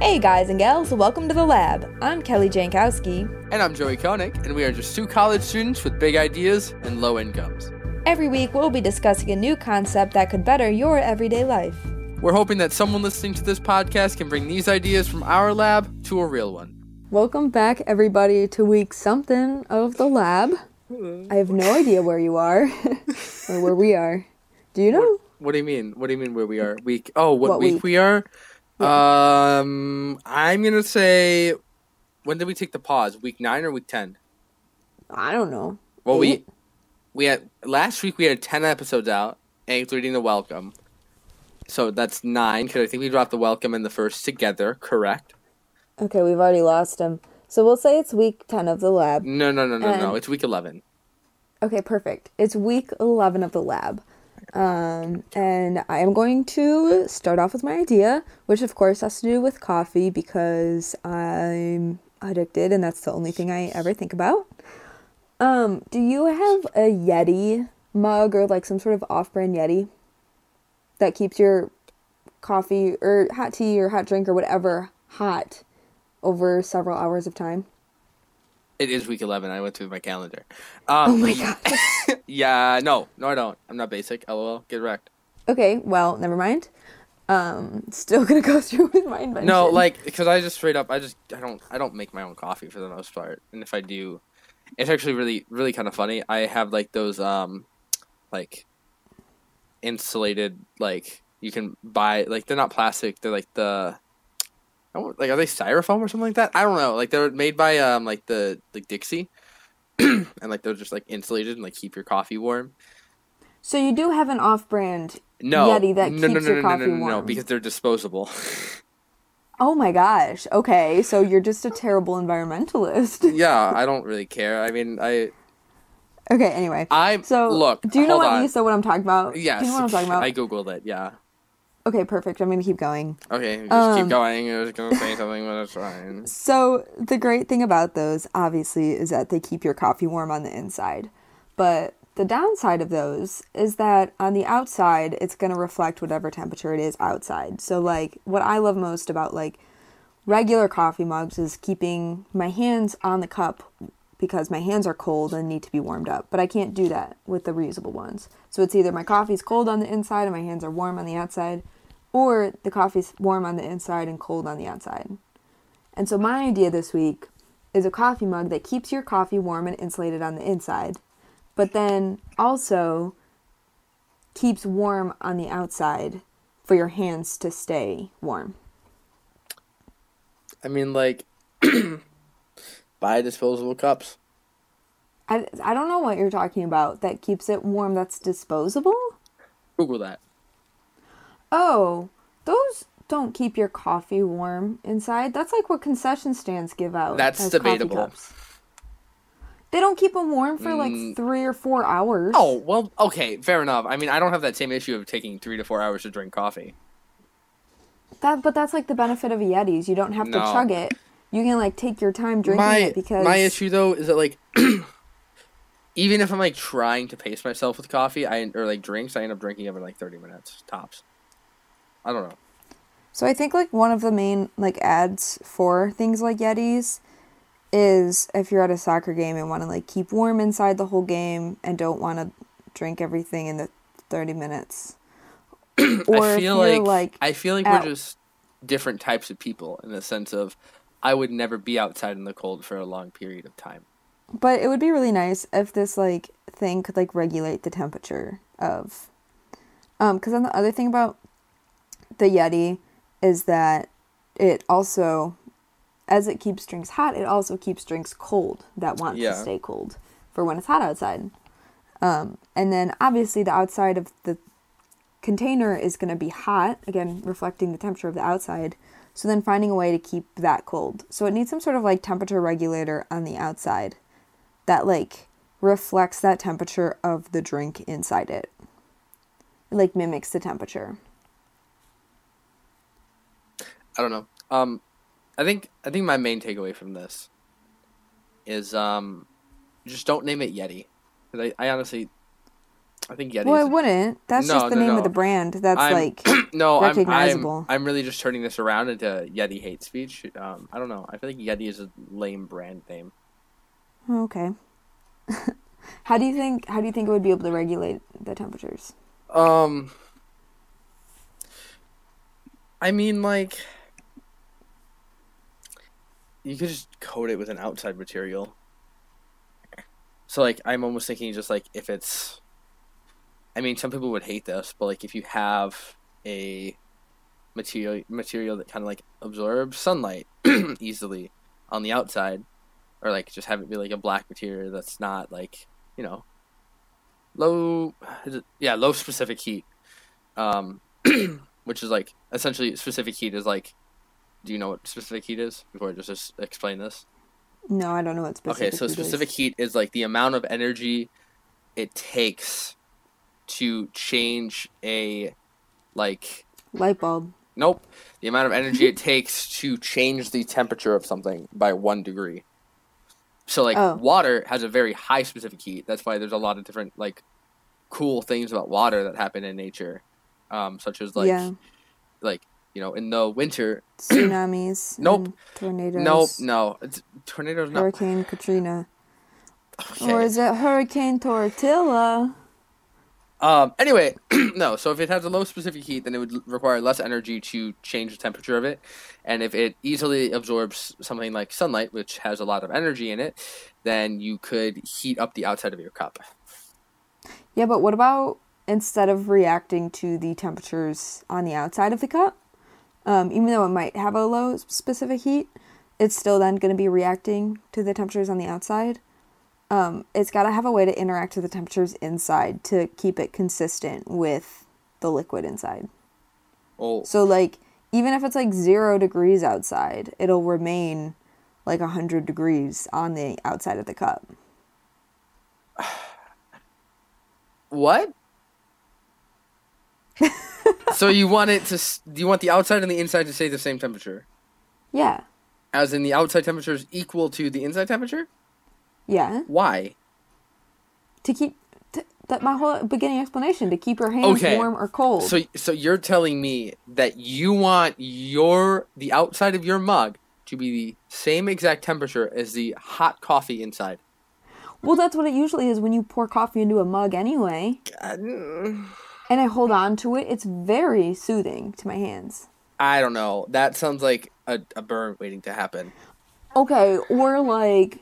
Hey guys and gals, welcome to the lab. I'm Kelly Jankowski. And I'm Joey Koenig, and we are just two college students with big ideas and low incomes. Every week we'll be discussing a new concept that could better your everyday life. We're hoping that someone listening to this podcast can bring these ideas from our lab to a real one. Welcome back, everybody, to week something of the lab. I have no idea where you are or where we are. Do you know? What do you mean? What do you mean where we are? Week? Oh, what, What week, week? we are? Um, I'm gonna say, when did we take the pause? Week nine or week ten? I don't know. Well, we Eight? we had last week we had ten episodes out, including the welcome. So that's nine because I think we dropped the welcome and the first together. Correct? Okay, we've already lost him. So we'll say it's week 10 of the lab. No, no, no, no, no. It's week eleven. Okay, perfect. It's week 11 of the lab. Um, and I am going to start off with my idea, which of course has to do with coffee because I'm addicted and that's the only thing I ever think about. Um, do you have a Yeti mug or like some sort of off brand Yeti that keeps your coffee or hot tea or hot drink or whatever hot over several hours of time? It is week eleven. I went through my calendar. Um, Oh my god. Yeah, no, no, I don't. I'm not basic. LOL. Get wrecked. Okay, well, never mind. Um, still gonna go through with my invention. No, like because I just straight up, I just I don't I don't make my own coffee for the most part, and if I do, it's actually really really kind of funny. I have like those um, like insulated like you can buy like they're not plastic. They're like the. I don't, like are they styrofoam or something like that? I don't know. Like they're made by um like the like Dixie, and like they're just like insulated and like keep your coffee warm. So you do have an off-brand No, Yeti that no, no, keeps no, your no, no, coffee no, no, no, warm. because they're disposable. Oh my gosh. Okay, so you're just a terrible environmentalist. yeah, I don't really care. I mean, I okay, anyway. I So look. do you know what on. Lisa what I'm talking about? Yes, Do you know what I'm talking about? I googled it. Yeah. Okay, perfect. I'm gonna keep going. Okay, just Um, keep going. I was gonna say something, but it's fine. So the great thing about those, obviously, is that they keep your coffee warm on the inside. But the downside of those is that on the outside, it's going to reflect whatever temperature it is outside. So, like, what I love most about like regular coffee mugs is keeping my hands on the cup because my hands are cold and need to be warmed up. But I can't do that with the reusable ones. So it's either my coffee's cold on the inside and my hands are warm on the outside, or the coffee's warm on the inside and cold on the outside. And so my idea this week is a coffee mug that keeps your coffee warm and insulated on the inside, but then also keeps warm on the outside for your hands to stay warm. I mean, like, buy disposable cups. I, I don't know what you're talking about that keeps it warm that's disposable? Google that. Oh, those don't keep your coffee warm inside. That's like what concession stands give out. That's debatable. They don't keep them warm for like Mm. three or four hours. Oh well, okay, fair enough. I mean, I don't have that same issue of taking three to four hours to drink coffee. That, but that's like the benefit of a Yetis. You don't have to chug it. You can like take your time drinking my it because my issue though is that like, even if I'm like trying to pace myself with coffee, I or like drinks, I end up drinking them in like thirty minutes tops. I don't know. So I think like one of the main like ads for things like Yetis is if you're at a soccer game and want to like keep warm inside the whole game and don't want to drink everything in the 30 minutes. or I if feel you're like, like I feel like out- we're just different types of people in the sense of I would never be outside in the cold for a long period of time. But it would be really nice if this like thing could like regulate the temperature of um cuz then the other thing about the Yeti is that it also as it keeps drinks hot, it also keeps drinks cold that want Yeah. to stay cold for when it's hot outside. Um and then obviously the outside of the container is going to be hot, again reflecting the temperature of the outside. So then finding a way to keep that cold. So it needs some sort of like temperature regulator on the outside that like reflects that temperature of the drink inside it. It like mimics the temperature. I don't know. Um, I think I think my main takeaway from this is um, just don't name it Yeti. I, I honestly, I think Yeti. Well, I wouldn't. That's No, just the no, name no. of the brand. That's I'm- like no, I'm, I'm recognizable. I'm really just turning this around into Yeti hate speech. Um, I don't know. I feel like Yeti is a lame brand name. oh, okay. how do you think? How do you think it would be able to regulate the temperatures? Um, I mean, like, you could just coat it with an outside material. So, like, I'm almost thinking just like if it's, I mean, some people would hate this, but like if you have a material material that kind of like absorbs sunlight easily on the outside, or like just have it be like a black material that's not like you know low yeah low specific heat um which is like essentially specific heat is like do you know what specific heat is before i just, just explain this No, I don't know what specific. okay so heat is. specific heat is like the amount of energy it takes to change a like light bulb. nope the amount of energy it takes to change the temperature of something by one degree so like Oh. water has a very high specific heat that's why there's a lot of different like cool things about water that happen in nature um such as like yeah, like you know in the winter tsunamis. Nope. Tornadoes. nope no it's, tornadoes no Hurricane Katrina. okay. Or is it Hurricane Tortilla? Um. Anyway, no. So if it has a low specific heat, then it would require less energy to change the temperature of it, and if it easily absorbs something like sunlight, which has a lot of energy in it, then you could heat up the outside of your cup. Yeah, but what about instead of reacting to the temperatures on the outside of the cup, um, even though it might have a low specific heat, it's still then going to be reacting to the temperatures on the outside. Um, it's got to have a way to interact with the temperatures inside to keep it consistent with the liquid inside. Oh, So, like, even if it's like zero degrees outside, it'll remain like 100 degrees on the outside of the cup. what? so you want it to? Do you want the outside and the inside to stay the same temperature? Yeah. As in the outside temperature is equal to the inside temperature? Yeah. Why? to keep t- that my whole beginning explanation to keep your hands Okay. warm or cold. So so you're telling me that you want your the outside of your mug to be the same exact temperature as the hot coffee inside. well, that's what it usually is when you pour coffee into a mug anyway. Uh, And I hold on to it. It's very soothing to my hands. I don't know. That sounds like a, a burn waiting to happen. Okay, or like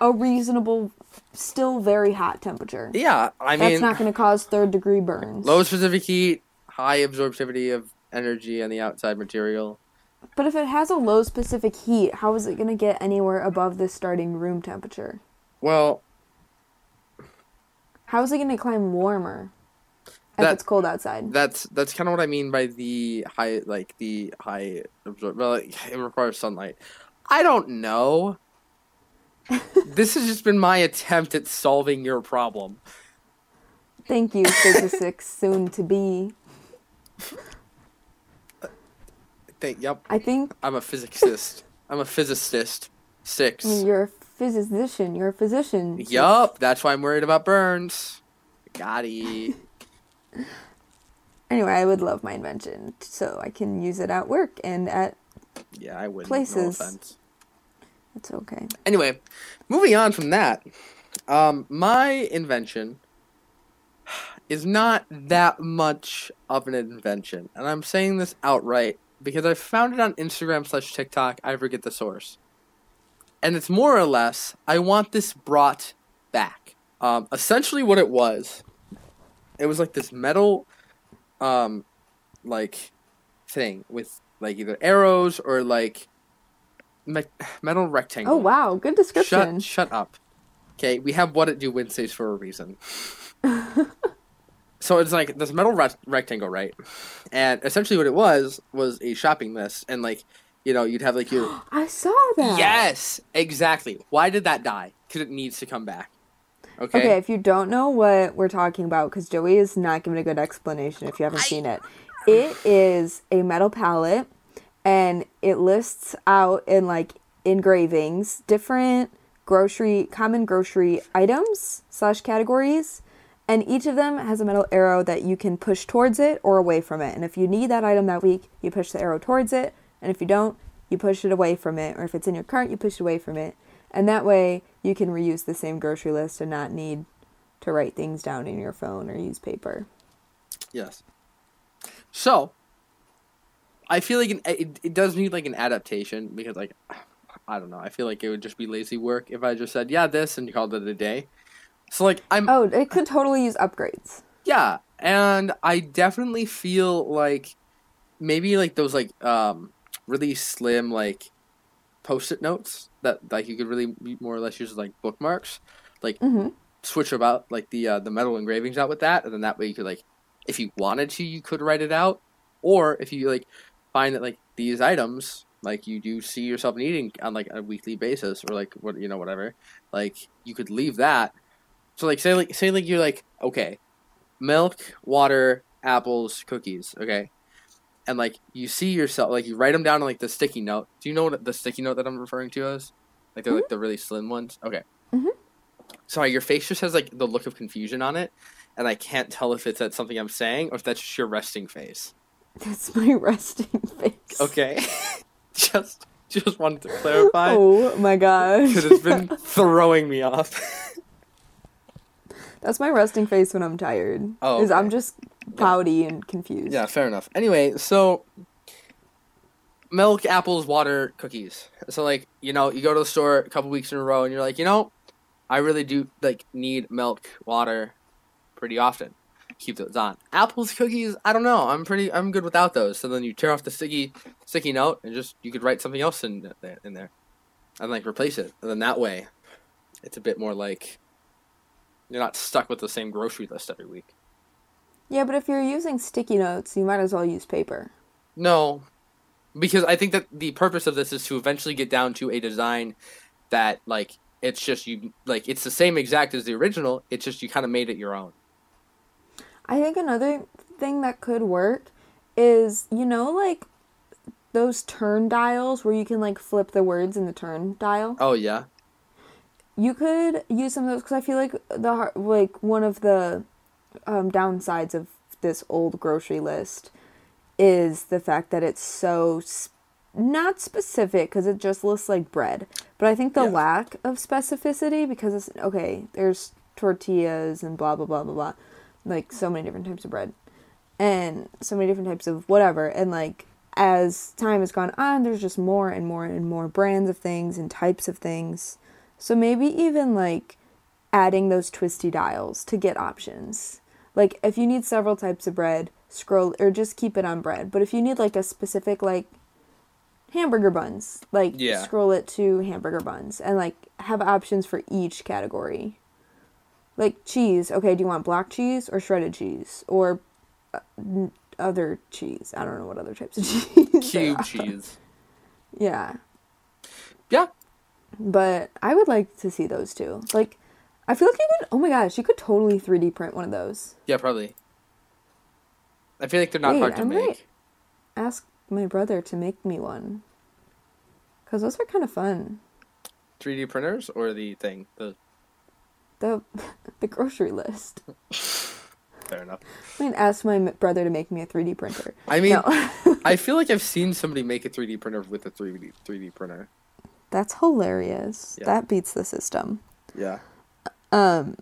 a reasonable, still very hot temperature. Yeah, I mean That's not going to cause third degree burns. low specific heat, high absorptivity of energy on the outside material. But if it has a low specific heat, how is it going to get anywhere above the starting room temperature? Well, How is it going to climb warmer if it's cold outside? that's that's kind of what I mean by the high like the high absorb. Well, it requires sunlight. I don't know. This has just been my attempt at solving your problem. Thank you, physicists soon to be. Think, yep, I think I'm a physicist. I'm a physicist. Six. you're a physician. You're a physician. Yup, that's why I'm worried about burns. Gotti. Anyway, I would love my invention so I can use it at work and at. Yeah, I would. Places. No offense. It's okay. Anyway, moving on from that, um, my invention is not that much of an invention, and I'm saying this outright because I found it on Instagram slash TikTok. I forget the source, and it's more or less I want this brought back. Um, essentially, what it was, it was like this metal, um, like thing with like either arrows or like me- metal rectangle. Oh wow, good description. Shut, shut up. Okay, we have what it do Wednesdays for a reason. so it's like this metal rect- rectangle, right? And essentially, what it was was a shopping list, and like, you know, you'd have like your I saw that. yes, exactly. Why did that die? Because it needs to come back. Okay. Okay, if you don't know what we're talking about, because Joey is not giving a good explanation if you haven't seen it, it is a metal palette and it lists out in like engravings different grocery, common grocery items slash categories. And each of them has a metal arrow that you can push towards it or away from it. And if you need that item that week, you push the arrow towards it. And if you don't, you push it away from it. Or if it's in your cart, you push it away from it. And that way you can reuse the same grocery list and not need to write things down in your phone or use paper. Yes. So, I feel like an, it, it does need like an adaptation because like I don't know. I feel like it would just be lazy work if I just said yeah this and called it a day. So like I'm Oh, it could totally use upgrades. yeah, and I definitely feel like maybe like those like um really slim like post-it notes that like you could really more or less use as like bookmarks. Like hmm switch about like the uh, the metal engravings out with that, and then that way you could like, if you wanted to, you could write it out, or if you like find that like these items like you do see yourself needing on like a weekly basis or like what you know whatever, like you could leave that. So like say like say like you're like okay, milk, water, apples, cookies, okay. And like you see yourself, like you write them down on like the sticky note. Do you know what the sticky note that I'm referring to is? Like they're like the really slim ones. Okay. Mhm. Sorry, your face just has like the look of confusion on it, and I can't tell if it's that something I'm saying or if that's just your resting face. That's my resting face. Okay, just just wanted to clarify Oh my gosh. because it's been throwing me off. That's my resting face when I'm tired. Oh, Is I'm just pouty and confused. yeah, fair enough. Anyway, so milk, apples, water, cookies. So like you know, you go to the store a couple weeks in a row, and you're like, you know, I really do like need milk, water, pretty often. Keep those on. Apples, cookies. I don't know. I'm pretty. I'm good without those. So then you tear off the sticky, sticky note, and just you could write something else in there, in there, and like replace it. And then that way, it's a bit more like you're not stuck with the same grocery list every week. Yeah, but if you're using sticky notes, you might as well use paper. No, because I think that the purpose of this is to eventually get down to a design that like it's just you like it's the same exact as the original. It's just you kind of made it your own. I think another thing that could work is, you know, like those turn dials where you can like flip the words in the turn dial. Oh yeah, You could use some of those because I feel like the like one of the um, downsides of this old grocery list is the fact that it's so s not specific because it just lists like bread. But I think the Yeah. lack of specificity because it's okay. There's tortillas and blah blah blah blah blah, like so many different types of bread, and so many different types of whatever. And like as time has gone on, there's just more and more and more brands of things and types of things. So maybe even like adding those twisty dials to get options. Like if you need several types of bread, scroll or just keep it on bread. But if you need like a specific like hamburger buns, like Yeah. scroll it to hamburger buns and like have options for each category. Like cheese, okay, do you want black cheese or shredded cheese or uh, other cheese? I don't know what other types of cheese. cube cheese. Yeah. Yeah, But I would like to see those too. Like, I feel like you could. Oh my gosh, you could totally 3D print one of those. yeah, probably. I feel like they're not Wait, hard to I make. might- Ask my brother to make me one. Cause those are kind of fun. 3D printers or the thing. The The the grocery list. fair enough. I mean, ask my brother to make me a 3D printer. I mean, No. I feel like I've seen somebody make a 3D printer with a 3D 3D printer. That's hilarious. Yeah. That beats the system. Yeah. Um,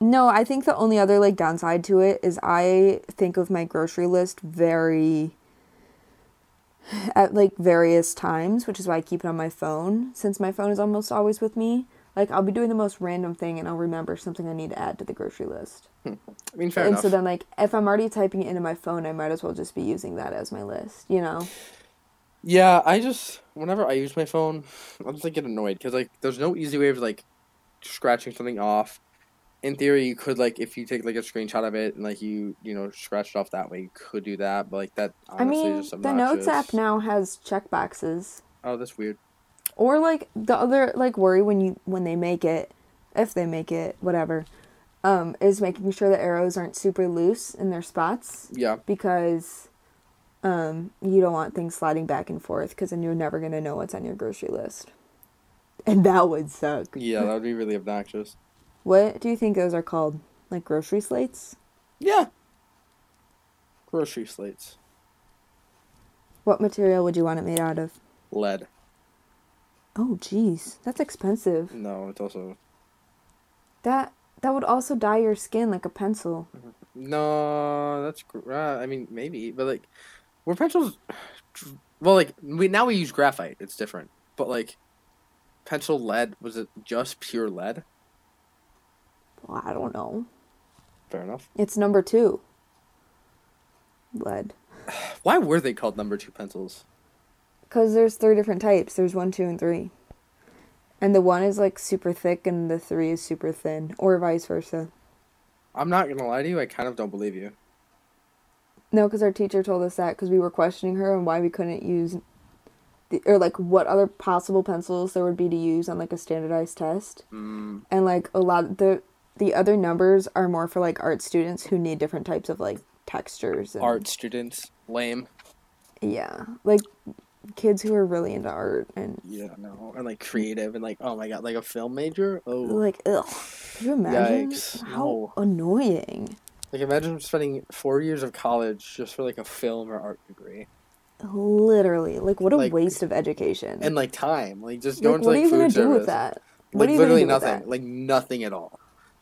no, I think the only other like downside to it is I think of my grocery list very at like various times, which is why I keep it on my phone since my phone is almost always with me. Like I'll be doing the most random thing and I'll remember something I need to add to the grocery list. I mean, fair and enough. so then like if I'm already typing it into my phone, I might as well just be using that as my list, you know? Yeah, I just whenever I use my phone, I'm just like get annoyed because like there's no easy way of like scratching something off. In theory, you could like if you take like a screenshot of it and like you you know scratch it off that way, you could do that. But like that honestly I mean, is just the. Notes app now has check boxes. Oh, that's weird. Or like the other like worry when you when they make it if they make it whatever um is making sure the arrows aren't super loose in their spots Yeah, because um you don't want things sliding back and forth because then you're never going to know what's on your grocery list and that would suck yeah, that would be really obnoxious. what do you think those are called Like grocery slates? Yeah. Grocery slates. What material would you want it made out of? Lead. Oh, jeez, that's expensive. No, it's also That that would also dye your skin like a pencil. no. That's uh, I mean maybe, but like, were pencils? Well, like we now we use graphite. It's different, but like, pencil lead was it just pure lead? Well, I don't know. Fair enough. It's number two. Lead. Why were they called number two pencils? Because there's three different types. There's one, two, and three. And the one is like super thick and the three is super thin, or vice versa. I'm not gonna lie to you. I kind of don't believe you. No, because our teacher told us that because we were questioning her and why we couldn't use, the, or like what other possible pencils there would be to use on like a standardized test. Mm, And like a lot of the the other numbers are more for like art students who need different types of like textures. And, art students, lame. Yeah, like kids who are really into art and Yeah, no, and like creative and like oh my god, like a film major. Oh, like ugh. Could you imagine Yikes, how no. annoying? like imagine spending four years of college just for like a film or art degree Literally, like what a Like- waste of education. and like time, like just like, going what to are like you food gonna do service. with that? Like what are you literally do nothing, With that? like nothing at all.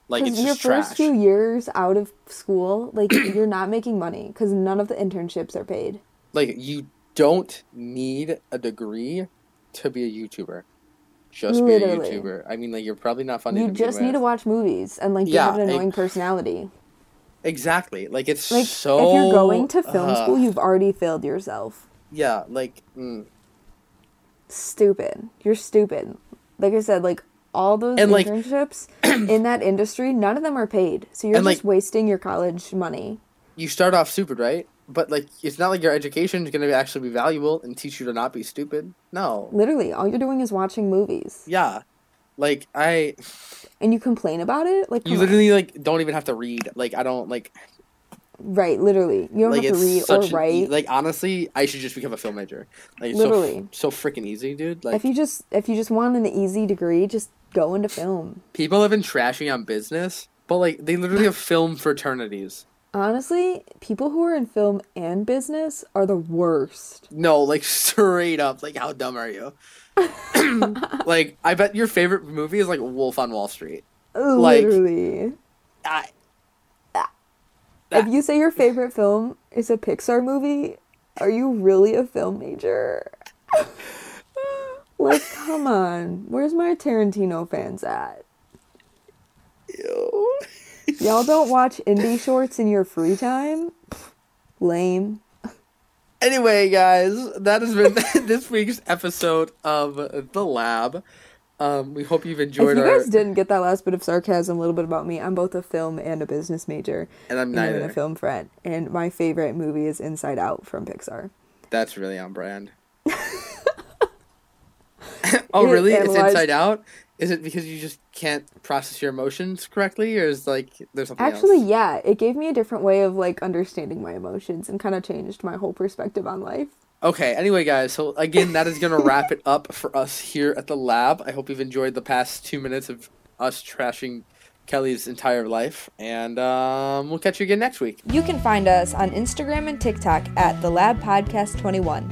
Like it's your just first trash. few years out of school, like you're not making money because none of the internships are paid. Like you don't need a degree to be a YouTuber. Just Literally. be a YouTuber. I mean, like you're probably not funny. You just need to watch movies and like you Yeah, have an annoying personality. Exactly. Like it's Like so. if you're going to film uh, school, you've already failed yourself. Yeah, like mm. Stupid. You're stupid. Like I said, like all those And, like- internships in that industry, none of them are paid. So you're just like- wasting your college money. you start off stupid, right? But like, it's not like your education is going to actually be valuable and teach you to not be stupid. No. Literally, all you're doing is watching movies. Yeah. Like I, And you complain about it? Like you come on. literally like don't even have to read. Like I don't like. Right, literally. You don't like have to read or an write. like honestly, I should just become a film major. Like Literally. so so freaking easy, dude. Like if you just if you just want an easy degree, just go into film. people have been trashing on business, but like they literally have film fraternities. Honestly, people who are in film and business are the worst. No, like straight up. Like how dumb are you? like I bet your favorite movie is like Wolf on Wall Street. Like- Literally. I, If you say your favorite film is a Pixar movie, are you really a film major? like, come on. Where's my Tarantino fans at? ew. Y'all don't watch indie shorts in your free time? Lame. Anyway, guys, that has been this week's episode of the Lab. Um, we hope you've enjoyed. If you our. guys didn't get that last bit of sarcasm, a little bit about me, I'm both a film and a business major. and I'm And neither. a film friend. And my favorite movie is Inside Out from Pixar. That's really on brand. oh, It really? It's inside out. Is it because you just can't process your emotions correctly, or is like there's something Actually, else? yeah, it gave me a different way of like understanding my emotions and kind of changed my whole perspective on life. Okay. Anyway, guys. So again, that is gonna wrap it up for us here at the lab. I hope you've enjoyed the past two minutes of us trashing Kelly's entire life, and um, we'll catch you again next week. You can find us on Instagram and TikTok at the Lab Podcast 21.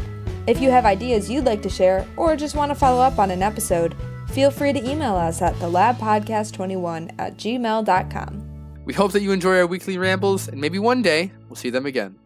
If you have ideas you'd like to share or just want to follow up on an episode, feel free to email us at thelabpodcast21 at gmail.com. We hope that you enjoy our weekly rambles, and maybe one day we'll see them again.